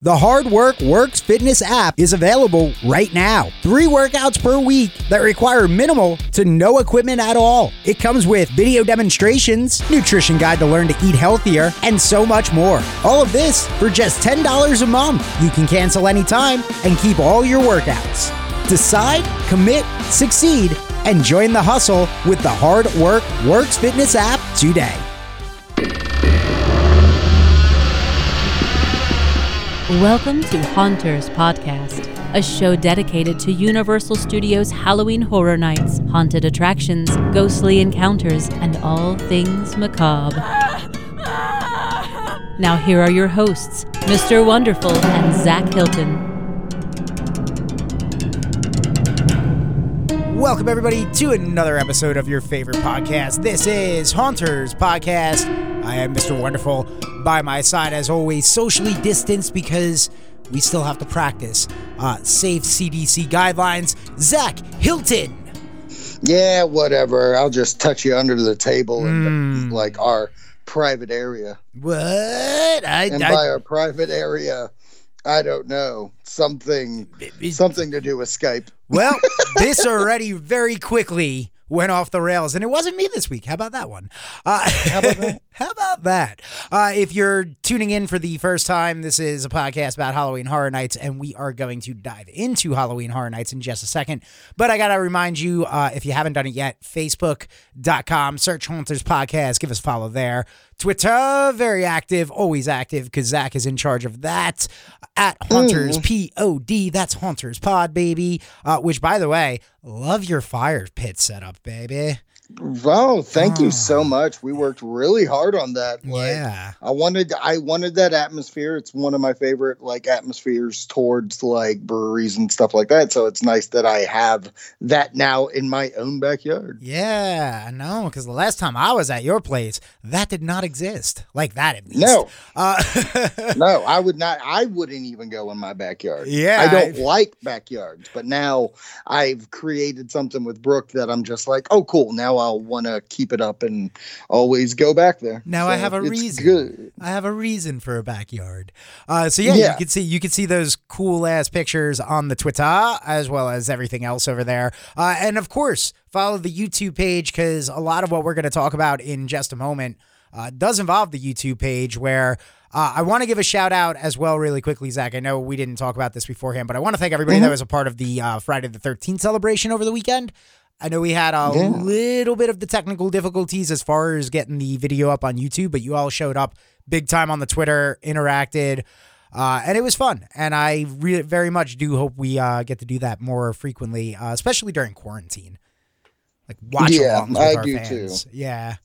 The Hard Work Works Fitness app is available right now. Three workouts per week that require minimal to no equipment at all. It comes with video demonstrations, nutrition guide to learn to eat healthier, and so much more. All of this for just $10 a month. You can cancel anytime and keep all your workouts. Decide, commit, succeed, and join the hustle with the Hard Work Works Fitness app today. Welcome to Haunters Podcast, a show dedicated to Universal Studios Halloween Horror Nights, haunted attractions, ghostly encounters, and all things macabre. Now, here are your hosts, Mr. Wonderful and Zach Hilton. Welcome, everybody, to another episode of your favorite podcast. This is Haunters Podcast. I am Mr. Wonderful. By my side, as always, socially distanced because we still have to practice uh, safe CDC guidelines. Zach Hilton. Yeah, whatever. I'll just touch you under the table in like our private area. What? I, And I- by our private area, I don't know. Something something to do with Skype. well, this already very quickly went off the rails, and it wasn't me this week. How about that one? Uh, how about that? how about that? Uh, if you're tuning in for the first time, this is a podcast about Halloween Horror Nights, and we are going to dive into Halloween Horror Nights in just a second. But I got to remind you, uh, if you haven't done it yet, facebook.com, search Haunters Podcast, give us a follow there. Twitter, very active, always active, because Zach is in charge of that. At Haunters P O D, that's Haunters Pod, baby. Uh, which, by the way, love your fire pit setup, baby. Wow, thank you so much. We worked really hard on that. Like, yeah. I wanted I wanted that atmosphere. It's one of my favorite like atmospheres towards like breweries and stuff like that. So it's nice that I have that now in my own backyard. Yeah, I know, because the last time I was at your place, that did not exist. Like that, at least. No. Uh, No, I would not. I wouldn't even go in my backyard. Yeah, I don't I- like backyards, but now I've created something with Brooke that I'm just like, oh, cool. Now I'll want to keep it up and always go back there. Now I have a it's reason. Good. I have a reason for a backyard. Uh, so yeah, you can see you can see those cool ass pictures on the Twitter as well as everything else over there. Uh, and of course, follow the YouTube page because a lot of what we're going to talk about in just a moment uh, does involve the YouTube page where. Uh, I want to give a shout out as well, really quickly, Zach. I know we didn't talk about this beforehand, but I want to thank everybody that was a part of the uh, Friday the 13th celebration over the weekend. I know we had a Yeah. little bit of the technical difficulties as far as getting the video up on YouTube, but you all showed up big time on the Twitter, interacted, uh, and it was fun. And I re- very much do hope we uh, get to do that more frequently, uh, especially during quarantine. Like watch Yeah, alongs with I our do fans. Yeah.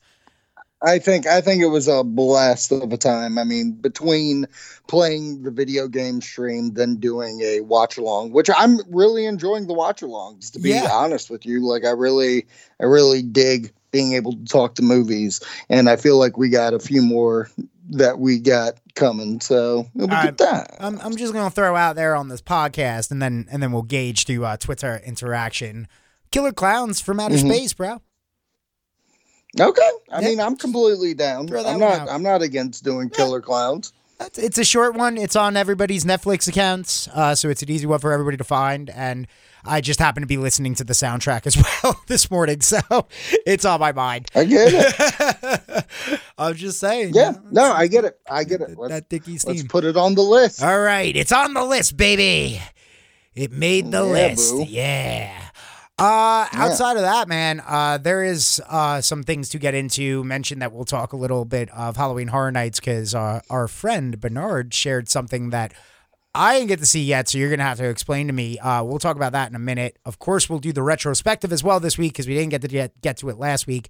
I think I think it was a blast of a time. I mean, between playing the video game stream, then doing a watch along, which I'm really enjoying the watch alongs. To be Yeah. honest with you, like I really, I really dig being able to talk to movies, and I feel like we got a few more that we got coming. So All get that. I'm, I'm just gonna throw out there on this podcast, and then and then we'll gauge through uh, Twitter interaction. Killer clowns from outer Mhm. space, bro. Okay, I Yeah. mean, I'm completely down. I'm not. out. I'm not against doing Killer Clowns. It's, it's a short one. It's on everybody's Netflix accounts, uh, so it's an easy one for everybody to find. And I just happen to be listening to the soundtrack as well this morning, so it's on my mind. I get it. I'm just saying. Yeah, you know, no, I get it. I get it. that, Let's, that Dickie let's put it on the list. All right, it's on the list, baby. It made the Yeah, list. boo. Yeah. Uh, Yeah. outside of that, man, uh, there is uh, some things to get into. Mention that we'll talk a little bit of Halloween Horror Nights because uh, our friend Bernard shared something that I didn't get to see yet, so you're gonna have to explain to me. Uh, we'll talk about that in a minute. Of course, we'll do the retrospective as well this week because we didn't get to get, get to it last week.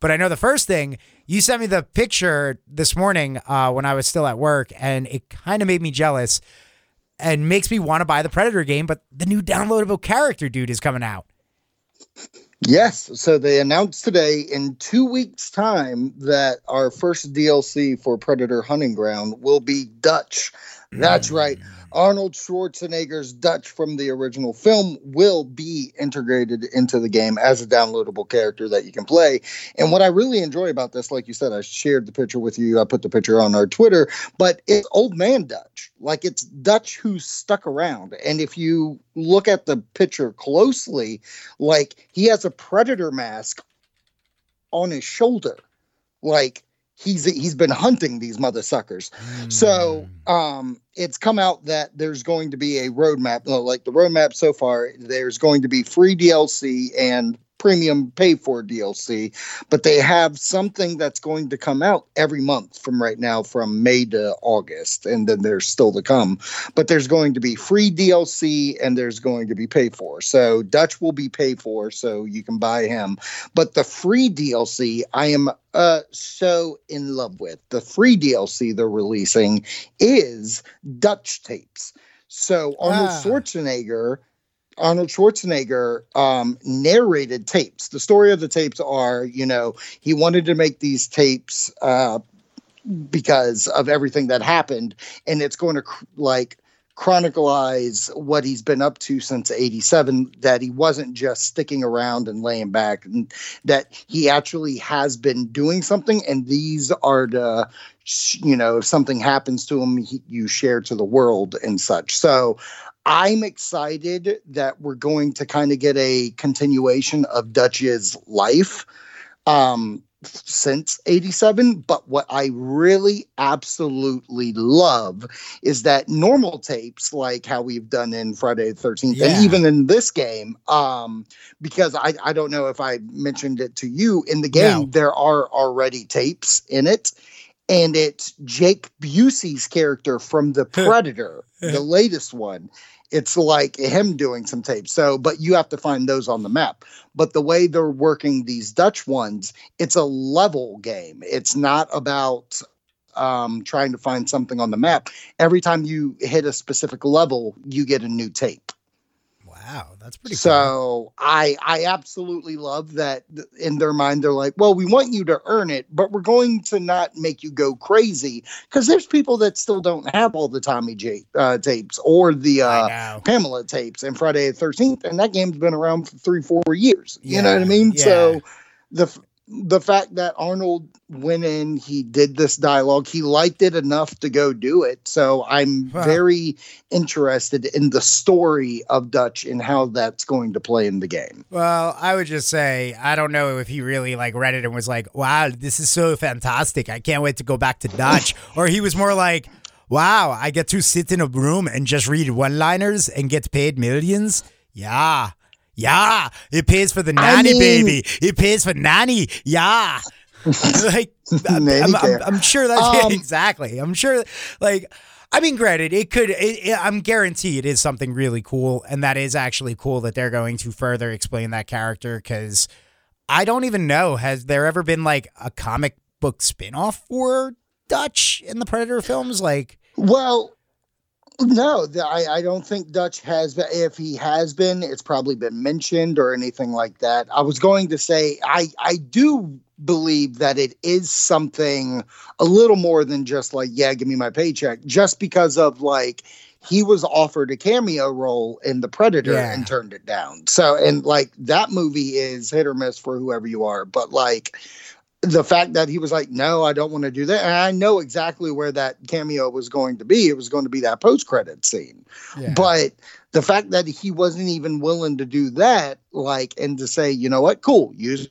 But I know the first thing you sent me the picture this morning uh, when I was still at work, and it kind of made me jealous and makes me want to buy the Predator game. But the new downloadable character dude is coming out. Yes. So they announced today in two weeks' time that our first DLC for Predator Hunting Ground will be Dutch. That's right. Mm. Arnold Schwarzenegger's Dutch from the original film will be integrated into the game as a downloadable character that you can play. And what I really enjoy about this, like you said, I shared the picture with you. I put the picture on our Twitter, but it's old man Dutch. Like it's Dutch who's stuck around. And if you look at the picture closely, like he has a predator mask on his shoulder. Like he's he's been hunting these mother suckers. Mm. So hmm. um it's come out that there's going to be a roadmap. Like the roadmap so far, there's going to be free DLC and premium pay for DLC, but they have something that's going to come out every month from right now from May to August, and then there's still to come. But there's going to be free DLC and there's going to be pay for. So Dutch will be paid for, so you can buy him. But the free DLC, I am uh so in love with. The free DLC they're releasing is Dutch tapes. So Arnold ah. Schwarzenegger Arnold Schwarzenegger um, narrated tapes. The story of the tapes are, you know, he wanted to make these tapes uh, because of everything that happened, and it's going to cr- like chronicleize what he's been up to since 87 that he wasn't just sticking around and laying back and that he actually has been doing something and these are the you know if something happens to him he, you share to the world and such so I'm excited that we're going to kind of get a continuation of Dutch's life um, since 87. But what I really absolutely love is that normal tapes, like how we've done in Friday the 13th, yeah. and even in this game, um, because I, I don't know if I mentioned it to you in the game, no. there are already tapes in it and it's Jake Busey's character from The Predator, the latest one. It's like him doing some tape. So, but you have to find those on the map. But the way they're working these Dutch ones, it's a level game. It's not about um, trying to find something on the map. Every time you hit a specific level, you get a new tape. Wow, that's pretty. Cool. So cool. I I absolutely love that. In their mind, they're like, well, we want you to earn it, but we're going to not make you go crazy because there's people that still don't have all the Tommy J uh, tapes or the uh, Pamela tapes and Friday the Thirteenth, and that game's been around for three four years. Yeah, you know what I mean? Yeah. So the the fact that Arnold went in, he did this dialogue, he liked it enough to go do it. So I'm wow. very interested in the story of Dutch and how that's going to play in the game. Well, I would just say I don't know if he really like read it and was like, "Wow, this is so fantastic! I can't wait to go back to Dutch," or he was more like. Wow, I get to sit in a room and just read one liners and get paid millions? Yeah, yeah, it pays for the nanny, I mean, baby. It pays for nanny. Yeah. like I'm, I'm, I'm, sure that's um, yeah, exactly. I'm sure like I mean, granted, it could. It, it, I'm guarantee it is something really cool, and that is actually cool that they're going to further explain that character. Because I don't even know has there ever been like a comic book spinoff for Dutch in the Predator films? Like, well, no, I, I don't think Dutch has. If he has been, it's probably been mentioned or anything like that. I was going to say I I do believe that it is something a little more than just like yeah, give me my paycheck. Just because of like he was offered a cameo role in The Predator yeah. and turned it down. So and like that movie is hit or miss for whoever you are, but like the fact that he was like, no, I don't want to do that. And I know exactly where that cameo was going to be. It was going to be that post credit scene. Yeah. But the fact that he wasn't even willing to do that, like, and to say, you know what, cool, use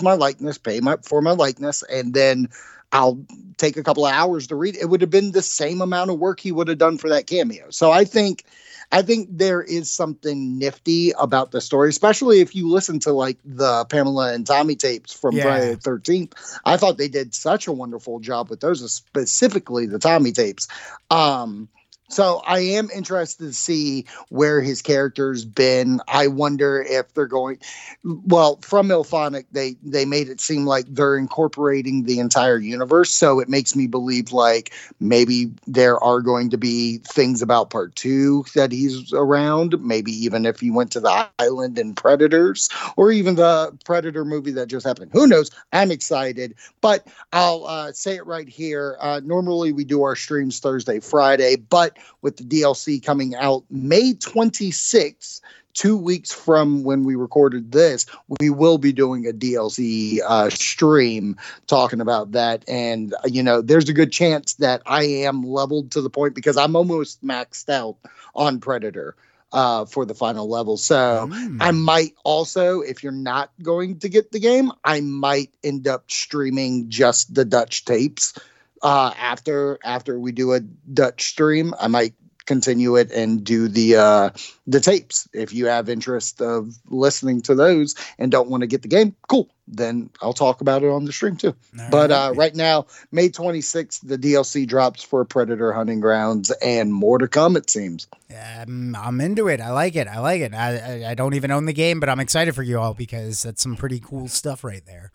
my likeness, pay my for my likeness, and then I'll take a couple of hours to read. It would have been the same amount of work he would have done for that cameo. So I think I think there is something nifty about the story, especially if you listen to like the Pamela and Tommy tapes from yeah. Friday the 13th. I thought they did such a wonderful job with those, specifically the Tommy tapes. Um, so I am interested to see where his character's been. I wonder if they're going well from IllFonic they they made it seem like they're incorporating the entire universe. So it makes me believe like maybe there are going to be things about part two that he's around. Maybe even if he went to the island and Predators or even the Predator movie that just happened. Who knows? I'm excited, but I'll uh, say it right here. Uh, normally we do our streams Thursday, Friday, but with the DLC coming out May 26th two weeks from when we recorded this, we will be doing a DLC uh, stream talking about that. And, you know, there's a good chance that I am leveled to the point because I'm almost maxed out on Predator uh, for the final level. So mm. I might also, if you're not going to get the game, I might end up streaming just the Dutch tapes uh, after after we do a Dutch stream. I might continue it and do the uh, the tapes. If you have interest of listening to those and don't want to get the game, cool. Then I'll talk about it on the stream too. All but right. Uh, right now, May 26th, the DLC drops for Predator Hunting Grounds, and more to come. It seems. Um, I'm into it. I like it. I like it. I, I I don't even own the game, but I'm excited for you all because that's some pretty cool stuff right there.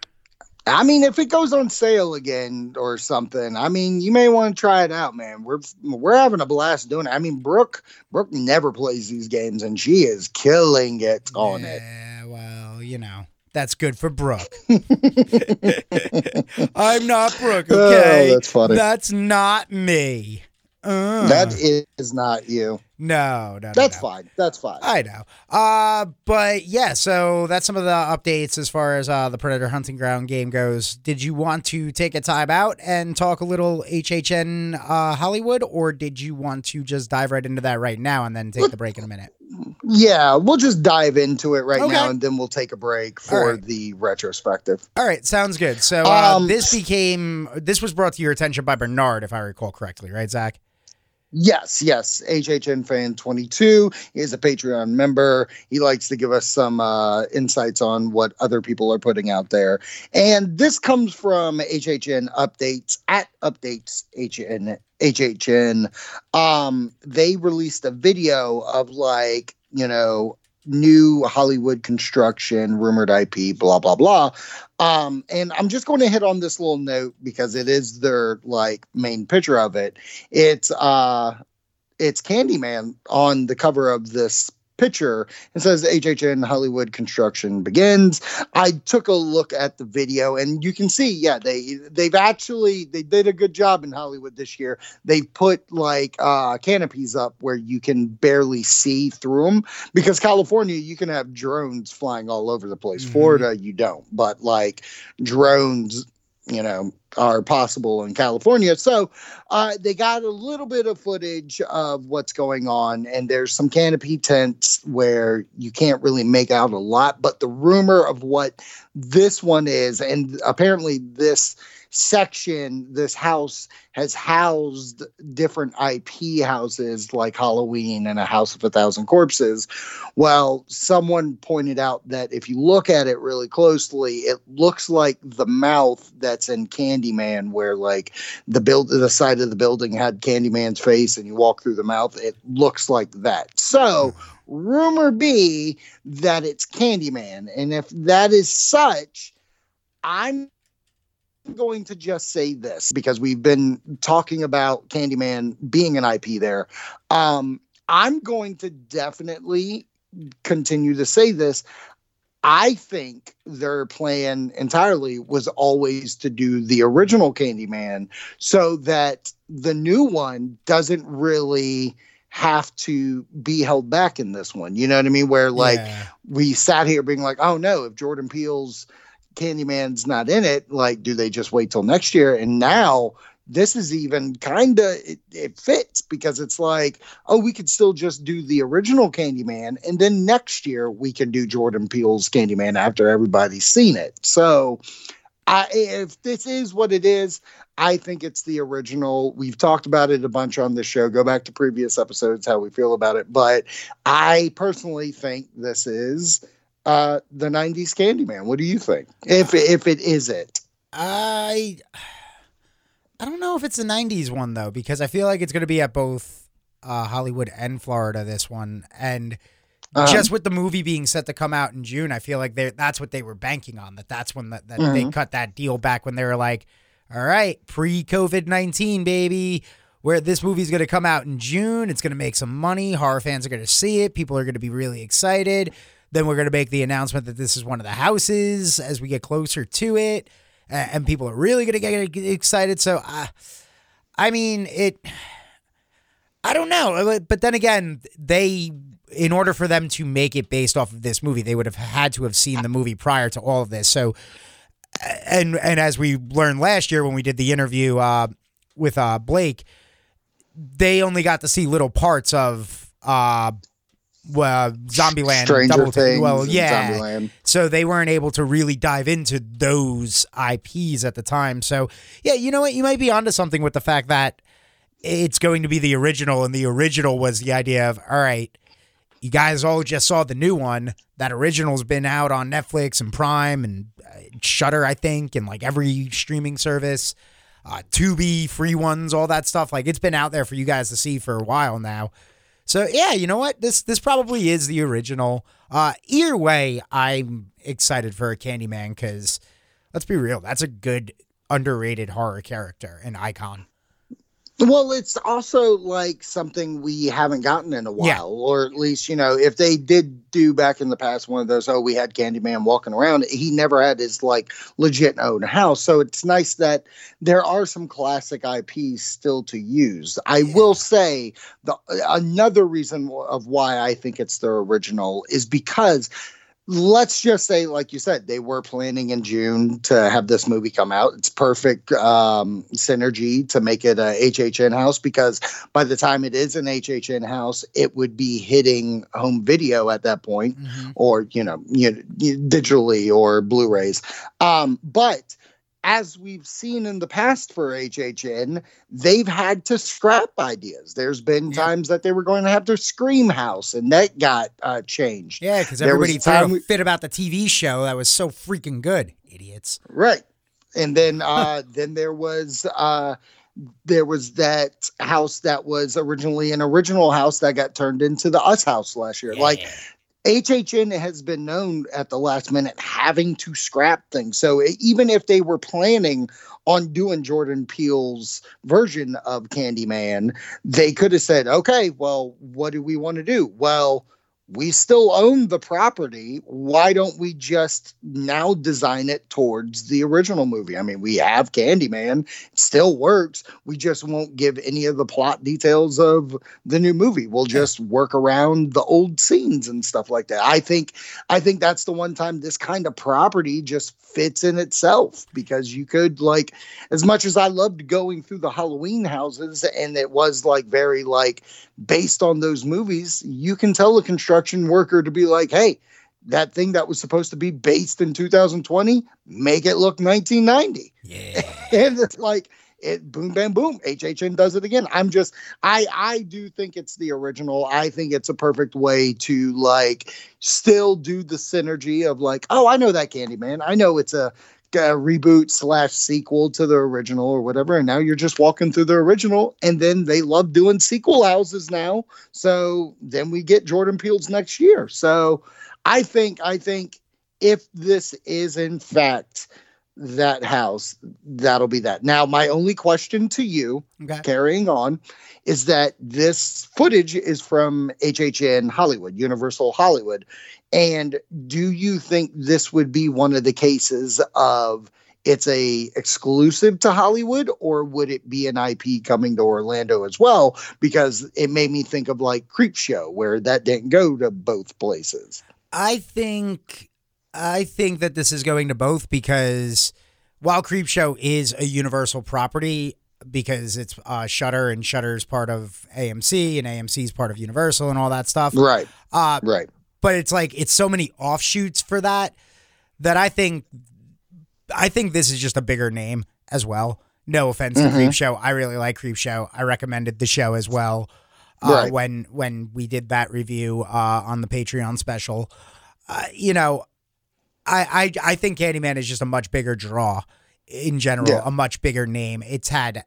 I mean, if it goes on sale again or something, I mean, you may want to try it out, man. We're we're having a blast doing it. I mean, Brooke Brooke never plays these games, and she is killing it on yeah, it. Yeah, well, you know, that's good for Brooke. I'm not Brooke. Oh, okay, oh, that's funny. That's not me. Uh. That is not you. No, no, that's no. fine. That's fine. I know. Uh, but yeah, so that's some of the updates as far as uh, the Predator Hunting Ground game goes. Did you want to take a time out and talk a little HHN uh, Hollywood, or did you want to just dive right into that right now and then take the break in a minute? Yeah, we'll just dive into it right okay. now, and then we'll take a break for right. the retrospective. All right, sounds good. So uh, um, this became this was brought to your attention by Bernard, if I recall correctly, right, Zach? Yes, yes. HHN fan 22 is a Patreon member. He likes to give us some uh, insights on what other people are putting out there. And this comes from HHN updates at updates HN HHN. Um, they released a video of like, you know, new Hollywood construction, rumored IP, blah blah blah. Um, and I'm just going to hit on this little note because it is their like main picture of it. It's uh, it's Candyman on the cover of this picture and says HHN Hollywood construction begins. I took a look at the video and you can see, yeah, they they've actually they did a good job in Hollywood this year. They put like uh canopies up where you can barely see through them because California you can have drones flying all over the place. Mm-hmm. Florida you don't, but like drones you know are possible in California. So uh, they got a little bit of footage of what's going on, and there's some canopy tents where you can't really make out a lot. But the rumor of what this one is, and apparently this section, this house has housed different IP houses like Halloween and a House of a Thousand Corpses. Well, someone pointed out that if you look at it really closely, it looks like the mouth that's in Candyman, where like the build the side of the building had Candyman's face, and you walk through the mouth, it looks like that. So rumor be that it's Candyman, and if that is such, I'm going to just say this because we've been talking about Candyman being an IP there. Um, I'm going to definitely continue to say this. I think their plan entirely was always to do the original Candyman so that the new one doesn't really have to be held back in this one. You know what I mean? Where like yeah. we sat here being like, oh no, if Jordan Peele's Candyman's not in it, like, do they just wait till next year? And now this is even kind of it, it, fits because it's like, oh, we could still just do the original Candyman, and then next year we can do Jordan Peele's Candyman after everybody's seen it. So, I, if this is what it is, I think it's the original. We've talked about it a bunch on this show. Go back to previous episodes how we feel about it, but I personally think this is uh, the '90s Candyman. What do you think? If if it is it, I I don't know if it's the '90s one though, because I feel like it's going to be at both uh, Hollywood and Florida. This one and. Um, just with the movie being set to come out in June, I feel like they that's what they were banking on. That that's when that, that mm-hmm. they cut that deal back when they were like, "All right, pre COVID nineteen, baby, where this movie's going to come out in June. It's going to make some money. Horror fans are going to see it. People are going to be really excited. Then we're going to make the announcement that this is one of the houses as we get closer to it, and people are really going to get excited. So, uh, I mean, it. I don't know, but then again, they in order for them to make it based off of this movie, they would have had to have seen the movie prior to all of this. So, and and as we learned last year when we did the interview uh, with uh, Blake, they only got to see little parts of uh, well, Zombieland, Stranger Double Things, Well, yeah. So they weren't able to really dive into those IPs at the time. So yeah, you know what? You might be onto something with the fact that it's going to be the original, and the original was the idea of all right. You guys all just saw the new one. That original's been out on Netflix and Prime and uh, Shudder, I think, and like every streaming service, uh, Tubi, free ones, all that stuff. Like it's been out there for you guys to see for a while now. So yeah, you know what? This this probably is the original. Uh, either way, I'm excited for a Candyman because let's be real, that's a good underrated horror character and icon. Well, it's also like something we haven't gotten in a while, Yeah. or at least, you know, if they did do back in the past one of those, oh, we had Candyman walking around, he never had his like legit own house. So it's nice that there are some classic IPs still to use. I will say the another reason of why I think it's the original is because let's just say like you said they were planning in june to have this movie come out. It's perfect um, synergy to make it a hhn house because by the time it is an hhn house it would be hitting home video at that point or you know, you know digitally or blu-rays. Um, but as we've seen in the past for HHN, they've had to scrap ideas. There's been Yeah. times that they were going to have their Scream House, and that got uh, changed. Yeah, because everybody threw time we- fit about the TV show that was so freaking good. Idiots. Right. And then uh then there was uh there was that house that was originally an original house that got turned into the us house last year. Like HHN has been known at the last minute having to scrap things. So even if they were planning on doing Jordan Peele's version of Candyman, they could have said, okay, well, what do we want to do? Well, we still own the property. Why don't we just now design it towards the original movie? I mean, we have Candyman, it still works. We just won't give any of the plot details of the new movie. We'll just work around the old scenes and stuff like that. I think I think that's the one time this kind of property just fits in itself because you could like as much as I loved going through the Halloween houses and it was like very like based on those movies, you can tell a construction worker to be like, hey, that thing that was supposed to be based in 2020, make it look 1990. Yeah. And it's like it boom bam boom hhn does it again i'm just i i do think it's the original i think it's a perfect way to like still do the synergy of like oh i know that candy man i know it's a, a reboot slash sequel to the original or whatever and now you're just walking through the original and then they love doing sequel houses now. So then we get jordan peele's next year. So i think i think if this is in fact that house, that'll be that. Now, my only question to you, Okay. carrying on, is that this footage is from HHN Hollywood, Universal Hollywood. And do you think this would be one of the cases of it's a exclusive to Hollywood or would it be an IP coming to Orlando as well because it made me think of like Creepshow where that didn't go to both places. I think I think that this is going to both because while Creepshow is a universal property because it's uh, Shudder and Shudder is part of AMC and AMC is part of Universal and all that stuff. Right, Uh, right. but it's like it's so many offshoots for that that I think I think this is just a bigger name as well. No offense to Mhm. Creepshow, I really like Creepshow. I recommended the show as well uh, Right. when when we did that review uh, on the Patreon special. Uh, you know, I, I I think Candyman is just a much bigger draw in general, Yeah. a much bigger name. It's had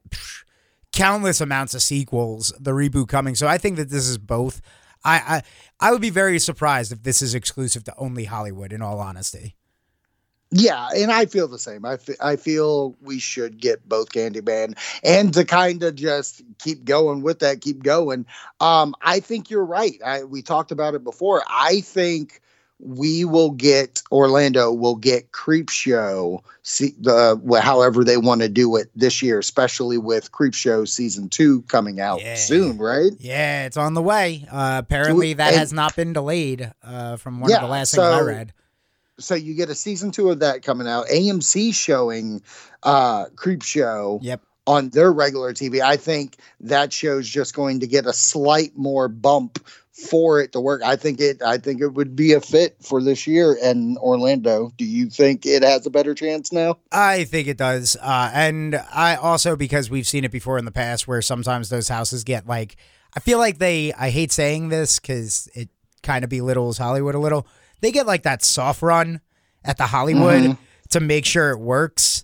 countless amounts of sequels, the reboot coming. So I think that this is both. I, I I would be very surprised if this is exclusive to only Hollywood. In all honesty, Yeah, and I feel the same. I I feel we should get both Candyman and to kind of just keep going with that, keep going. Um, I think you're right. I, we talked about it before. I think we will get Orlando will get Creepshow, see the however they want to do it this year, especially with Creepshow season two coming out Yeah. soon, right? Yeah, it's on the way. Uh, apparently, that and- has not been delayed uh, from one of the last things I read. So you get a season two of that coming out. AMC showing uh Creepshow Yep. On their regular TV. I think that show's just going to get a slight more bump for it to work. I think it I think it would be a fit for this year in Orlando. Do you think it has a better chance now? I think it does. Uh, and I also, because we've seen it before in the past where sometimes those houses get like, I feel like they, I hate saying this because it kind of belittles Hollywood a little. They get like that soft run at the Hollywood Mhm. to make sure it works.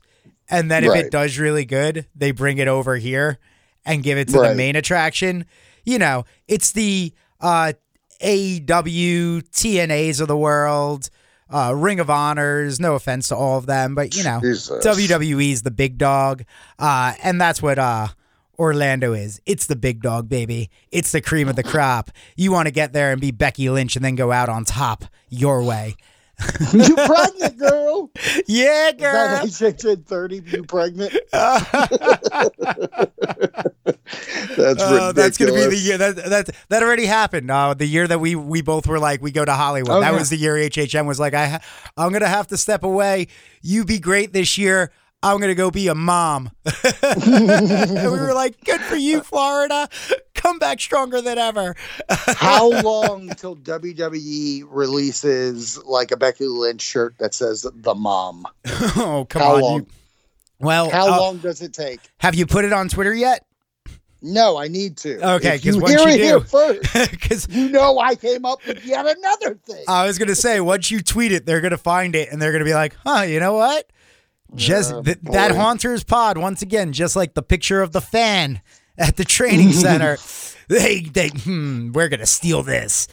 And then if Right. it does really good, they bring it over here and give it to the main attraction. You know, it's the uh, AEW, TNAs of the world, uh, Ring of Honors. No offense to all of them, but you know, Jesus. WWE's the big dog, uh, and that's what uh, Orlando is. It's the big dog, baby. It's the cream of the crop. You want to get there and be Becky Lynch and then go out on top your way. you pregnant, girl. Yeah, girl. Is that girl. HHN 30? You pregnant? That's Uh, that's gonna be the year that that that already happened. Uh, the year that we we both were like we go to Hollywood. Oh, that yeah. was the year HHM was like I I'm gonna have to step away. You be great this year. I'm gonna go be a mom. and we were like, good for you, Florida. Come back stronger than ever. How long till WWE releases like a Becky Lynch shirt that says the mom? oh come How on. long? You, well, How uh, long does it take? have you put it on Twitter yet? No, I need to. Okay, because once hear you it here first, Because you know I came up with yet another thing. I was gonna say, once you tweet it, they're gonna find it and they're gonna be like, "Huh, you know what? Just Yeah, th- that. Haunters pod once again, just like the picture of the fan at the training center. they, they, hmm, we're gonna steal this.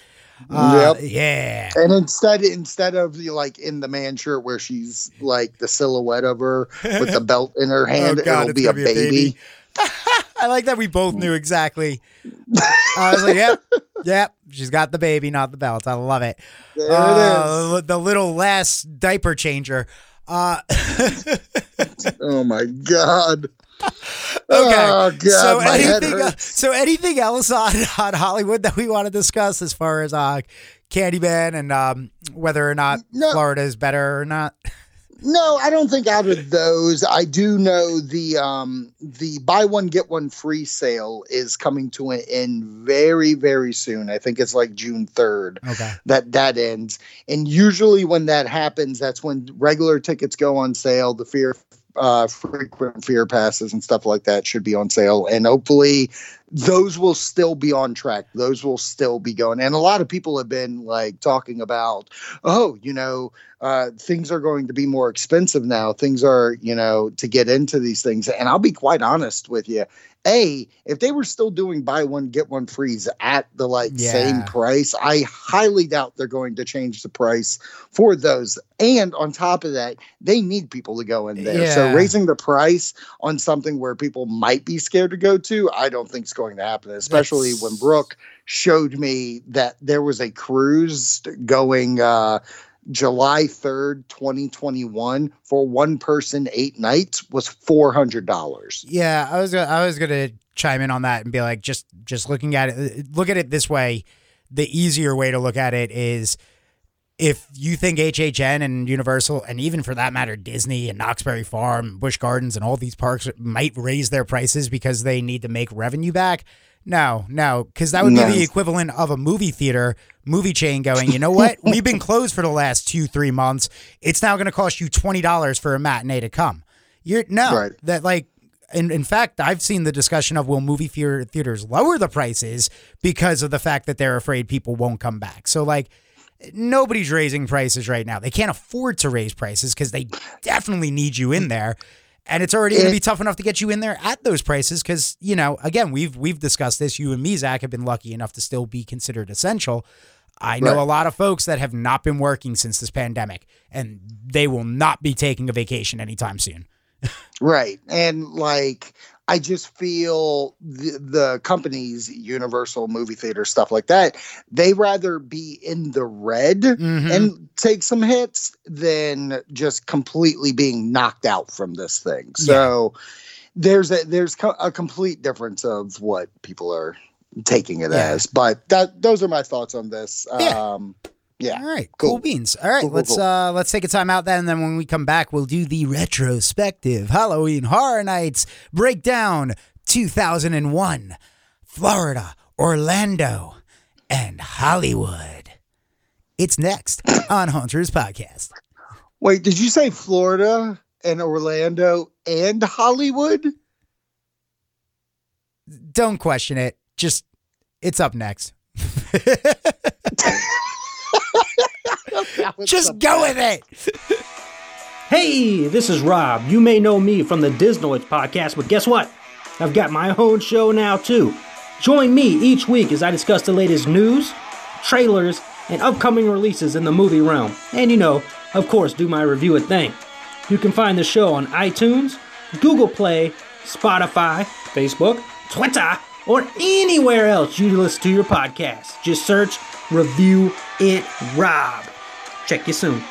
Uh, Yep. Yeah. And instead, instead of like in the man shirt where she's like the silhouette of her with the belt in her hand, Oh, God, it'll be a gonna baby. I like that we both knew exactly. I was like, "Yep, yep." She's got the baby, not the belt. I love it. There it Uh, The little last diaper changer. Uh. Oh my god. Okay. Oh god, so anything, uh, so anything else on, on Hollywood that we want to discuss as far as uh, Candyman and um, whether or not No. Florida is better or not? No, I don't think out of those. I do know the um the buy one get one free sale is coming to an end very very soon. I think it's like June 3rd Okay. that that ends. And usually when that happens, that's when regular tickets go on sale. The fear uh frequent fear passes and stuff like that should be on sale. And hopefully those will still be on track. Those will still be going. And a lot of people have been like talking about oh you know uh things are going to be more expensive now. Things are you know to get into these things. And i'll be quite honest with you. A if they were still doing buy one get one frees at the like same price i highly doubt they're going to change the price for those. And on top of that they need people to go in there. Yeah. so raising the price on something where people might be scared to go to i don't think is going to happen especially when brooke showed me that there was a cruise going uh July 3rd, 2021 for one person 8 nights was $400. Yeah, I was gonna, I was gonna chime in on that and be like, just just looking at it, look at it this way. The easier way to look at it is if you think HHN and Universal, and even for that matter, Disney and Knott's Berry Farm, Busch Gardens, and all these parks might raise their prices because they need to make revenue back. No, no, because that would No. be the equivalent of a movie theater, movie chain going, you know what? We've been closed for the last two, three months. It's now going to cost you $20 for a matinee to come. You're no, Right. that like, in, in fact, I've seen the discussion of will movie theater, theaters lower the prices because of the fact that they're afraid people won't come back. So, like, nobody's raising prices right now. They can't afford to raise prices because they definitely need you in there. And it's already going to be tough enough to get you in there at those prices because, you know, again, we've we've discussed this. You and me, Zach, have been lucky enough to still be considered essential. I know Right. a lot of folks that have not been working since this pandemic, and they will not be taking a vacation anytime soon. Right. And like I just feel the, the companies, Universal movie theater, stuff like that, they rather be in the red Mhm. and take some hits than just completely being knocked out from this thing. So there's a there's a complete difference of what people are taking it Yeah. as. But that those are my thoughts on this. Yeah. Um, yeah. All right, cool, Cool. beans. All right, Cool, cool, let's uh let's take a time out then, and then when we come back, we'll do the retrospective Halloween Horror Nights breakdown 2001, Florida, Orlando, and Hollywood. It's next on Haunters Podcast. Wait, did you say Florida and Orlando and Hollywood? Don't question it. Just it's up next. Just go with it. Hey, this is Rob. You may know me from the Disnoids podcast, but guess what? I've got my own show now, too. Join me each week as I discuss the latest news, trailers, and upcoming releases in the movie realm. And you know, of course, do my review a thing. You can find the show on iTunes, Google Play, Spotify, Facebook, Twitter, or anywhere else you listen to your podcast. Just search Review It Rob. Check you soon.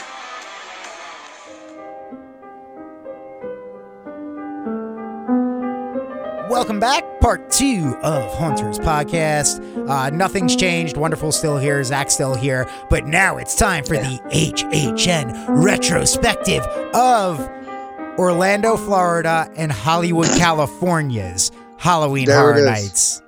Welcome back, part two of Haunters Podcast. Uh, nothing's changed. Wonderful still here. Zach's still here. But now it's time for the HHN retrospective of Orlando, Florida, and Hollywood, California's Halloween There Horror. Nights.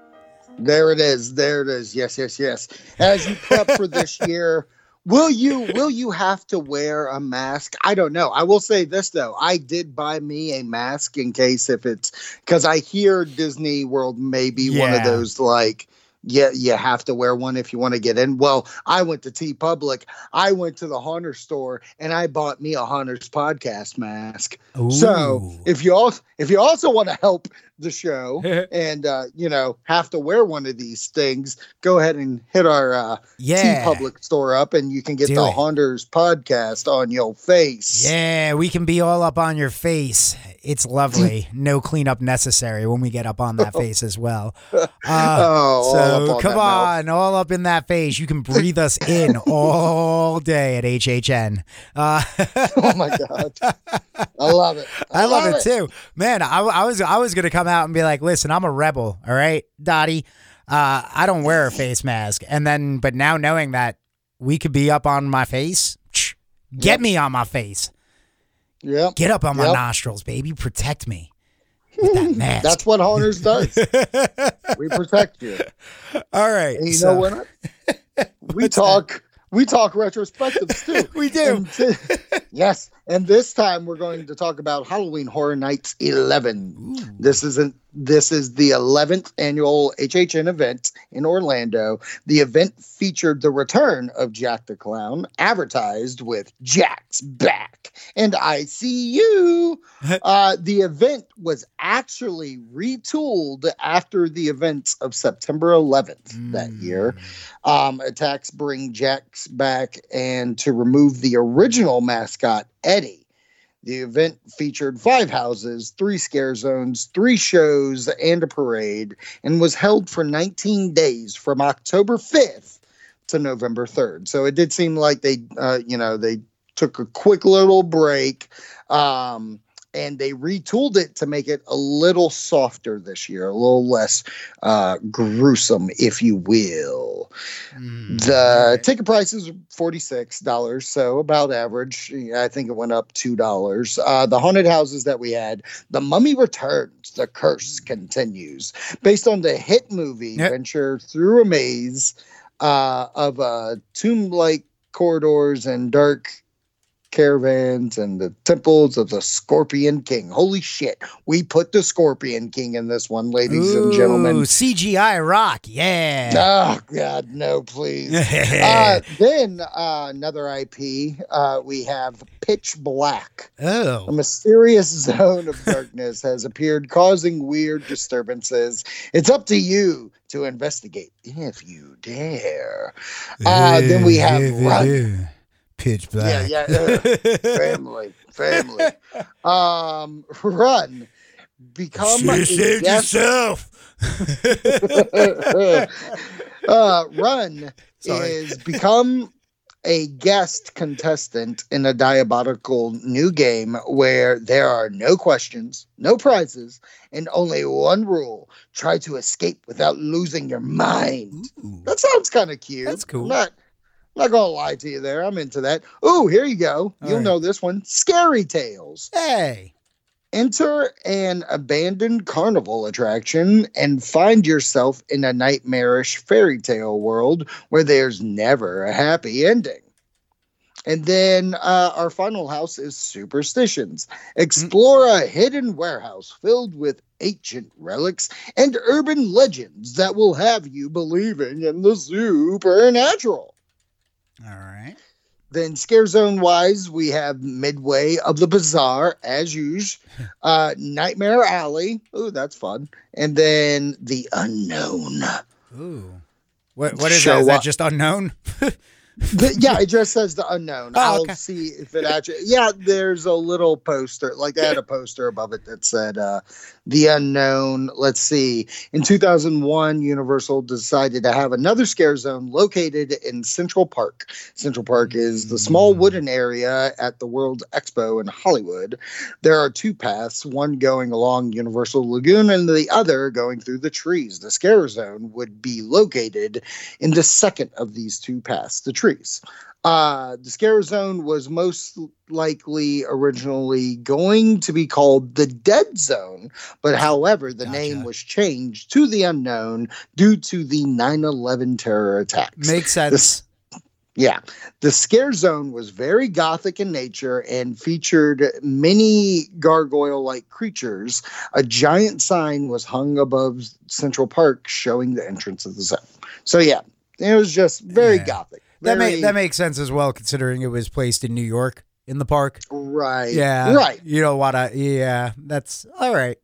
There it is. There it is. Yes, yes, yes. As you prep for this year, will you will you have to wear a mask? I don't know. I will say this though. I did buy me a mask in case if it's because I hear Disney World may be one of those like yeah, you have to wear one if you want to get in. Well, I went to TeePublic. I went to the Haunter store and I bought me a Haunters podcast mask. So if you also if you also want to help the show and uh, you know have to wear one of these things, go ahead and hit our uh, yeah. TeePublic store up, and you can get Do the it. Podcast on your face. Yeah, we can be all up on your face. It's lovely. no cleanup necessary when we get up on that face as well. Uh, Oh, so on come that mouth. on, all up in that face. You can breathe us in all day at HHN. Uh, Oh my god, I love it. I love it too, man. I, I was I was gonna come out and be like, listen, I'm a rebel, all right, Dottie. Uh, I don't wear a face mask, and then but now knowing that we could be up on my face, get Yep. me on my face, Yeah. get up on my Yep. nostrils, baby, protect me with that mask. that's what Haunters does. we protect you. all right. And you so- know what? We talk. We talk retrospectives too. We do. And yes, and this time we're going to talk about Halloween Horror Nights 11. This isn't. This is the 11th annual HHN event in Orlando. The event featured the return of Jack the Clown, advertised with "Jack's back" and "I see you." Uh, the event was actually retooled after the events of September 11th that year. Um, attacks bring Jack's back and to remove the original mascot, Eddie. The event featured five houses, three scare zones, three shows, and a parade, and was held for 19 days from October 5th to November 3rd. So it did seem like they, uh, you know, they took a quick little break. Um, and they retooled it to make it a little softer this year, a little less uh, gruesome, if you will. Mm, The ticket price is forty six dollars, so about average. I think it went up two dollars. Uh, the haunted houses that we had, The Mummy Returns, The Curse Continues, based on the hit movie Yep. Venture Through a Maze uh, of uh, tomb like corridors and dark caravans and the temples of the Scorpion King. Holy shit, we put the Scorpion King in this one, ladies and gentlemen. Ooh, CGI rock, yeah. Oh God, no, please. uh, then uh, another IP, uh, we have Pitch Black. Oh. A mysterious zone of darkness has appeared, causing weird disturbances. It's up to you to investigate if you dare. Uh, then we have Run. Pitch Yeah, black. yeah. uh, family, family. Um, Run. become a Save guest yourself. uh, Run Sorry. is become a guest contestant in a diabolical new game where there are no questions, no prizes, and only one rule: try to escape without losing your mind. Ooh. That sounds kind of cute. That's cool. I'm not, I'm not gonna lie to you there. I'm into that. Oh, here you go. All You'll right. know this one. Scary Tales. Hey. Enter an abandoned carnival attraction and find yourself in a nightmarish fairy tale world where there's never a happy ending. And then uh, our final house is Superstitions. Explore a hidden warehouse filled with ancient relics and urban legends that will have you believing in the supernatural. All right. Then scare zone wise, we have Midway of the Bazaar as usual, uh, Nightmare Alley. Ooh, that's fun. And then the Unknown. Ooh. What what is Show that? Is that just unknown? The- yeah, it just says the Unknown. Oh, I'll okay. see if it actually. Yeah, there's a little poster, like they had a poster above it that said uh, the Unknown. Let's see. In 2001, Universal decided to have another scare zone located in Central Park. Central Park is the small wooden area at the World Expo in Hollywood. There are two paths, one going along Universal Lagoon and the other going through the trees. The scare zone would be located in the second of these two paths, the trees. Uh, the scare zone was most likely originally going to be called the dead zone, but however, the Gotcha. name was changed to the unknown due to the 9 11 terror attacks. Makes sense. Yeah. The scare zone was very gothic in nature and featured many gargoyle like creatures. A giant sign was hung above Central Park showing the entrance of the zone. So, yeah, it was just very Yeah. gothic. That Very- may that makes sense as well, considering it was placed in New York in the park. right. Yeah. Right. You don't wanna yeah, that's all right.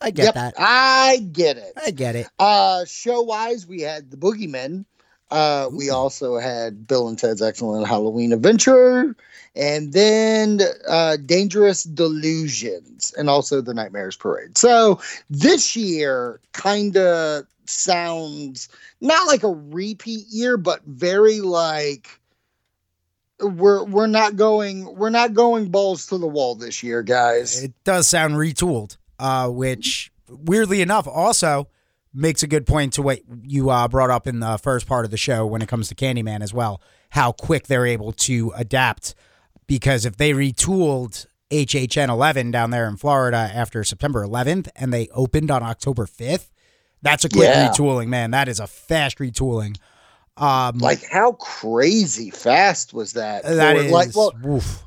I get yep. that. I get it. I get it. Uh, show wise, we had the Boogeymen. Uh, we also had Bill and Ted's Excellent Halloween Adventure, and then uh, Dangerous Delusions, and also the Nightmares Parade. So this year kind of sounds not like a repeat year, but very like we're we're not going we're not going balls to the wall this year, guys. It does sound retooled, uh, which weirdly enough also makes a good point to what you uh, brought up in the first part of the show when it comes to Candyman as well. How quick they're able to adapt, because if they retooled HHN 11 down there in Florida after September 11th and they opened on October 5th, that's a quick Yeah. retooling, man. That is a fast retooling. Um, like how crazy fast was that? that is like well, woof.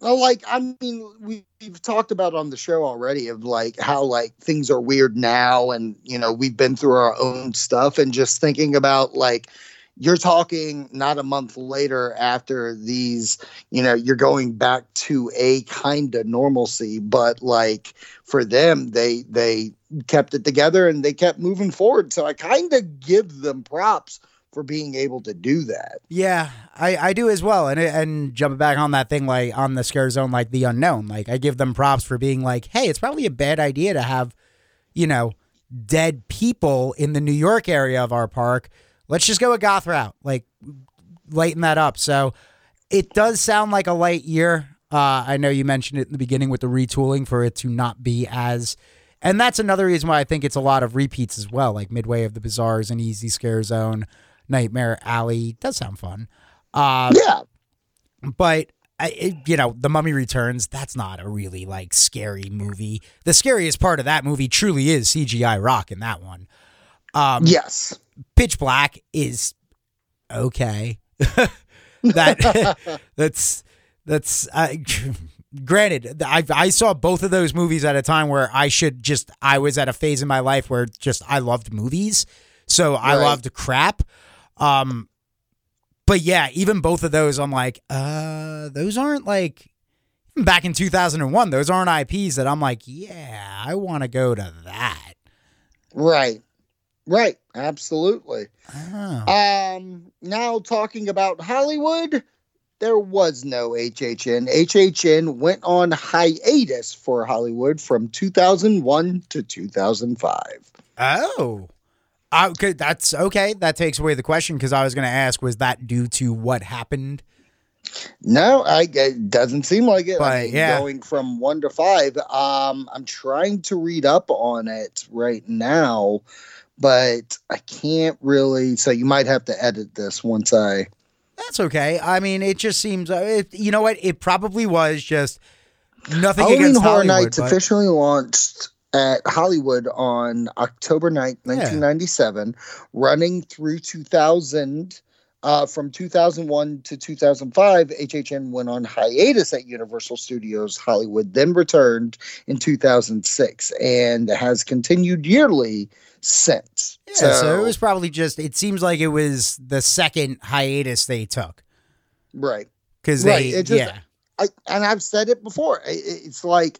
Well, like I mean, we, we've talked about on the show already of like how like things are weird now, and you know we've been through our own stuff, and just thinking about like you're talking not a month later after these, you know, you're going back to a kind of normalcy, but like for them, they they kept it together and they kept moving forward. So I kind of give them props for being able to do that. Yeah, I, I do as well. And and jumping back on that thing, like on the scare zone, like the unknown, like I give them props for being like, hey, it's probably a bad idea to have, you know, dead people in the New York area of our park. Let's just go a goth route, like lighten that up. So it does sound like a light year. Uh, I know you mentioned it in the beginning with the retooling for it to not be as. And that's another reason why I think it's a lot of repeats as well, like Midway of the Bazaars and Easy Scare Zone, Nightmare Alley. Does sound fun. Uh, Yeah, but I, it, you know, The Mummy Returns. That's not a really like scary movie. The scariest part of that movie truly is CGI rock in that one. Um, yes. Pitch Black is okay. that that's that's uh, granted. I I saw both of those movies at a time where I should just I was at a phase in my life where just I loved movies, so I Right. loved crap. Um, but yeah, even both of those, I'm like, uh, those aren't like back in 2001. Those aren't IPs that I'm like, yeah, I want to go to that. Right. Right. Absolutely. Oh. Um now talking about Hollywood, there was no HHN. HHN went on hiatus for Hollywood from 2001 to 2005. Oh. Uh, okay, that's okay. That takes away the question because I was going to ask, was that due to what happened? No, I it doesn't seem like it. But, I mean, yeah. going from one to five. Um, I'm trying to read up on it right now, but I can't really. So you might have to edit this once I. That's okay. I mean, it just seems, uh, it, you know what? It probably was just nothing Halloween against Horror Hollywood. Nights but- officially launched at Hollywood on October 9th, 1997, running through 2000. Uh, from 2001 to 2005, HHN went on hiatus at Universal Studios Hollywood, then returned in 2006 and has continued yearly since. Yeah, so, it was probably just, it seems like it was the second hiatus they took. right. Because Right, they, it just- yeah. I, and I've said it before. I- I- It's like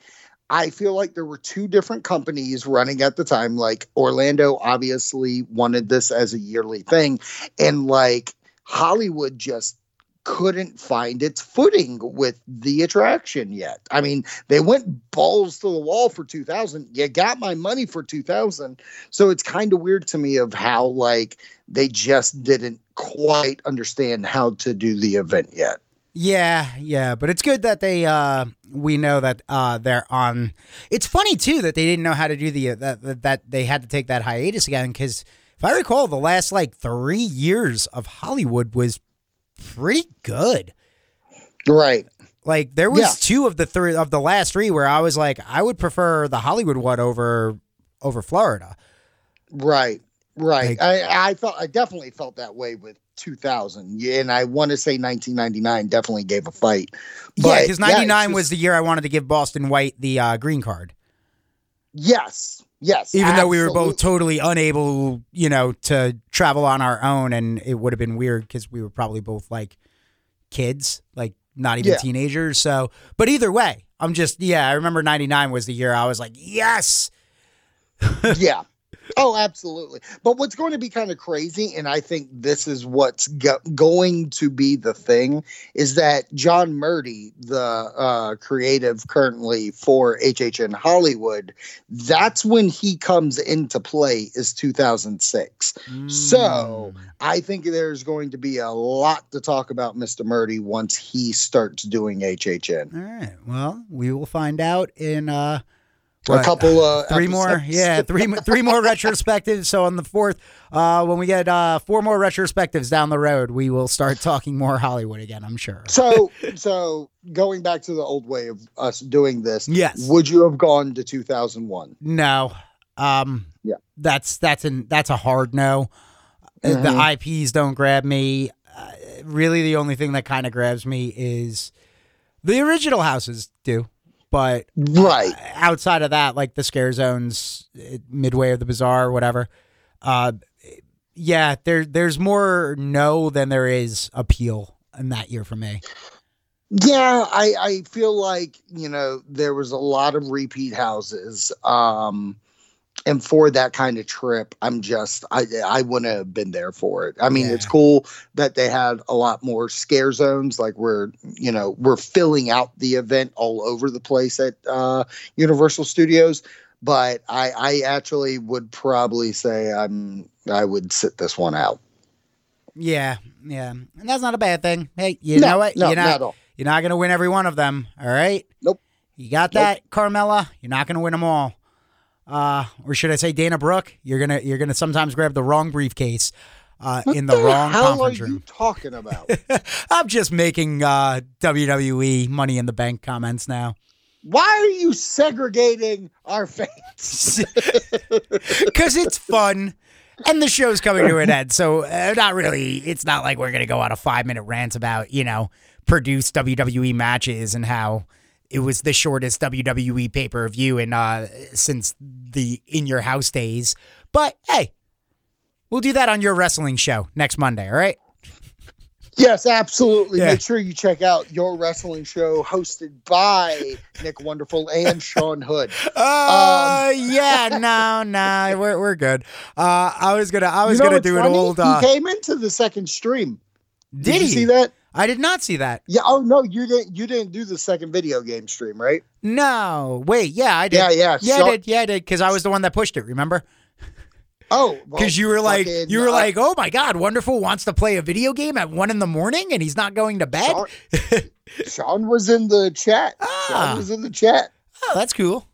I feel like there were two different companies running at the time. Like Orlando obviously wanted this as a yearly thing, and like Hollywood just couldn't find its footing with the attraction yet. I mean, they went balls to the wall for 2000. You got my money for 2000. So it's kind of weird to me of how like they just didn't quite understand how to do the event yet. Yeah, yeah, but it's good that they uh we know that uh they're on It's funny too that they didn't know how to do the uh, that that, they had to take that hiatus again cuz if I recall the last like 3 years of Hollywood was pretty good. Right. Like there was Yeah. two of the three of the last 3 where I was like I would prefer the Hollywood one over over Florida. Right, right. Like- I, I felt I definitely felt that way with 2000, Yeah, and I want to say 1999 definitely gave a fight. yeah, But, yeah, it's 99 was just- the year I wanted to give Boston White the uh, green card. yes, yes. even though we were both totally unable, you know, to travel on our own, and it would have been weird because we were probably both like kids, like not even Yeah. teenagers. So, but either way, I'm just yeah. I remember '99 was the year I was like, yes, yeah. Oh, absolutely. But what's going to be kind of crazy, and I think this is what's go- going to be the thing, is that John Murdy, the uh, creative currently for HHN Hollywood, that's when he comes into play is 2006. So Mm. I think there's going to be a lot to talk about Mr. Murdy once he starts doing HHN. all right. Well, we will find out in uh, a couple uh, three more. yeah three three more retrospectives. So on the fourth uh when we get uh four more retrospectives down the road we will start talking more hollywood again i'm sure. So so going back to the old way of us doing this yes. would you have gone to 2001 no. Um Yeah. that's that's an that's a hard no. Uh, the Mhm. ips don't grab me. Uh, really the only thing that kind of grabs me is the original houses do but right outside of that, like the scare zones, eh, midway of the bazaar, whatever. Uh, yeah, there there's more no than there is appeal in that year for me. yeah i i feel like you know there was a lot of repeat houses um and for that kind of trip i'm just i i wouldn't have been there for it i mean Yeah. it's cool that they had a lot more scare zones like we're you know we're filling out the event all over the place at uh universal studios but i i actually would probably say i'm i would sit this one out Yeah, yeah, and that's not a bad thing. Hey, you no, know what? no you're not not you're not gonna win every one of them. All right. Nope. You got Nope. that, Carmella. You're not gonna win them all. Uh, or should I say Dana Brooke? You're gonna you're gonna sometimes grab the wrong briefcase. Uh, in the, wrong hell are conference you room. talking about I'm just making uh, WWE Money in the Bank comments now. why are you segregating our fans because it's fun and the show's coming to an end so uh, not really it's not like we're gonna go on a five minute rant about you know produced wwe matches and how it was the shortest wwe pay-per-view in uh since the in your house days but hey we'll do that on your wrestling show next monday all right Yes, absolutely. Yeah. Make sure you check out your wrestling show hosted by Nick Wonderful and Sean Hood. uh yeah no no we're, we're good uh i was gonna i was You know gonna do an funny? old uh he came into the second stream. did, Did, you he see that? I did not see that. Yeah. Oh no, you didn't. You didn't do the second video game stream, right? No. Wait. Yeah, I did. Yeah, yeah. Yeah, Sean- I did. Yeah, I did. Because I was the one that pushed it. Remember? Oh, well, Because you were like, fucking, you were uh, like, oh my god, wonderful wants to play a video game at one in the morning and he's not going to bed. Sean, Sean was in the chat. Ah. Sean was in the chat. Oh, that's cool.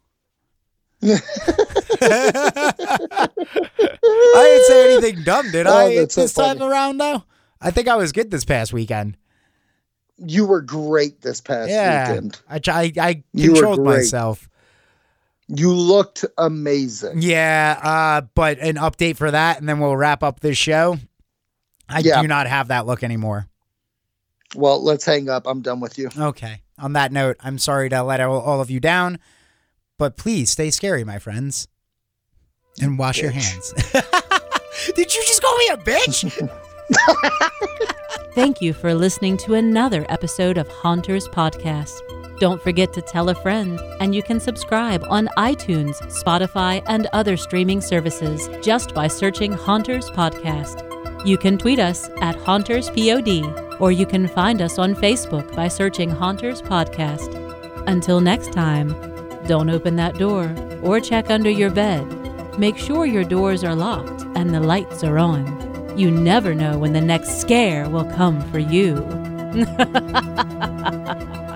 I didn't say anything dumb, did Oh, I? that's so this time around, though, I think I was good this past weekend. You were great this past yeah, weekend. I I, I controlled myself. You looked amazing. Yeah, uh, but an update for that, and then we'll wrap up this show. I Yeah. do not have that look anymore. Well, let's hang up. I'm done with you. Okay. On that note, I'm sorry to let all, all of you down, but please stay scary, my friends, and wash your hands. Did you just call me a bitch? Thank you for listening to another episode of Haunters Podcast. Don't forget to tell a friend, and you can subscribe on iTunes, Spotify, and other streaming services just by searching Haunters Podcast. You can tweet us at HauntersPod, or you can find us on Facebook by searching Haunters Podcast. Until next time, don't open that door or check under your bed. Make sure your doors are locked and the lights are on. You never know when the next scare will come for you.